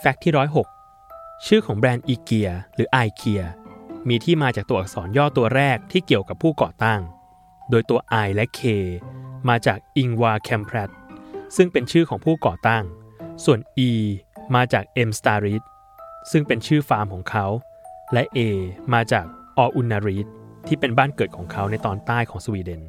Fact ที่ 106 ชื่อของแบรนด์อีเกียหรือไอเกียมีที่มาจากตัวอักษรย่อตัวแรกที่เกี่ยวกับผู้ก่อตั้ง โดยตัว I และ K มาจาก Ingvar Kamprad ซึ่งเป็นชื่อของผู้ก่อตั้ง ส่วน E มาจาก M s t a r i t ซึ่งเป็นชื่อฟาร์มของเขา และ A มาจาก Agunnaryd ที่เป็นบ้านเกิดของเขาในตอนใต้ของสวีเดน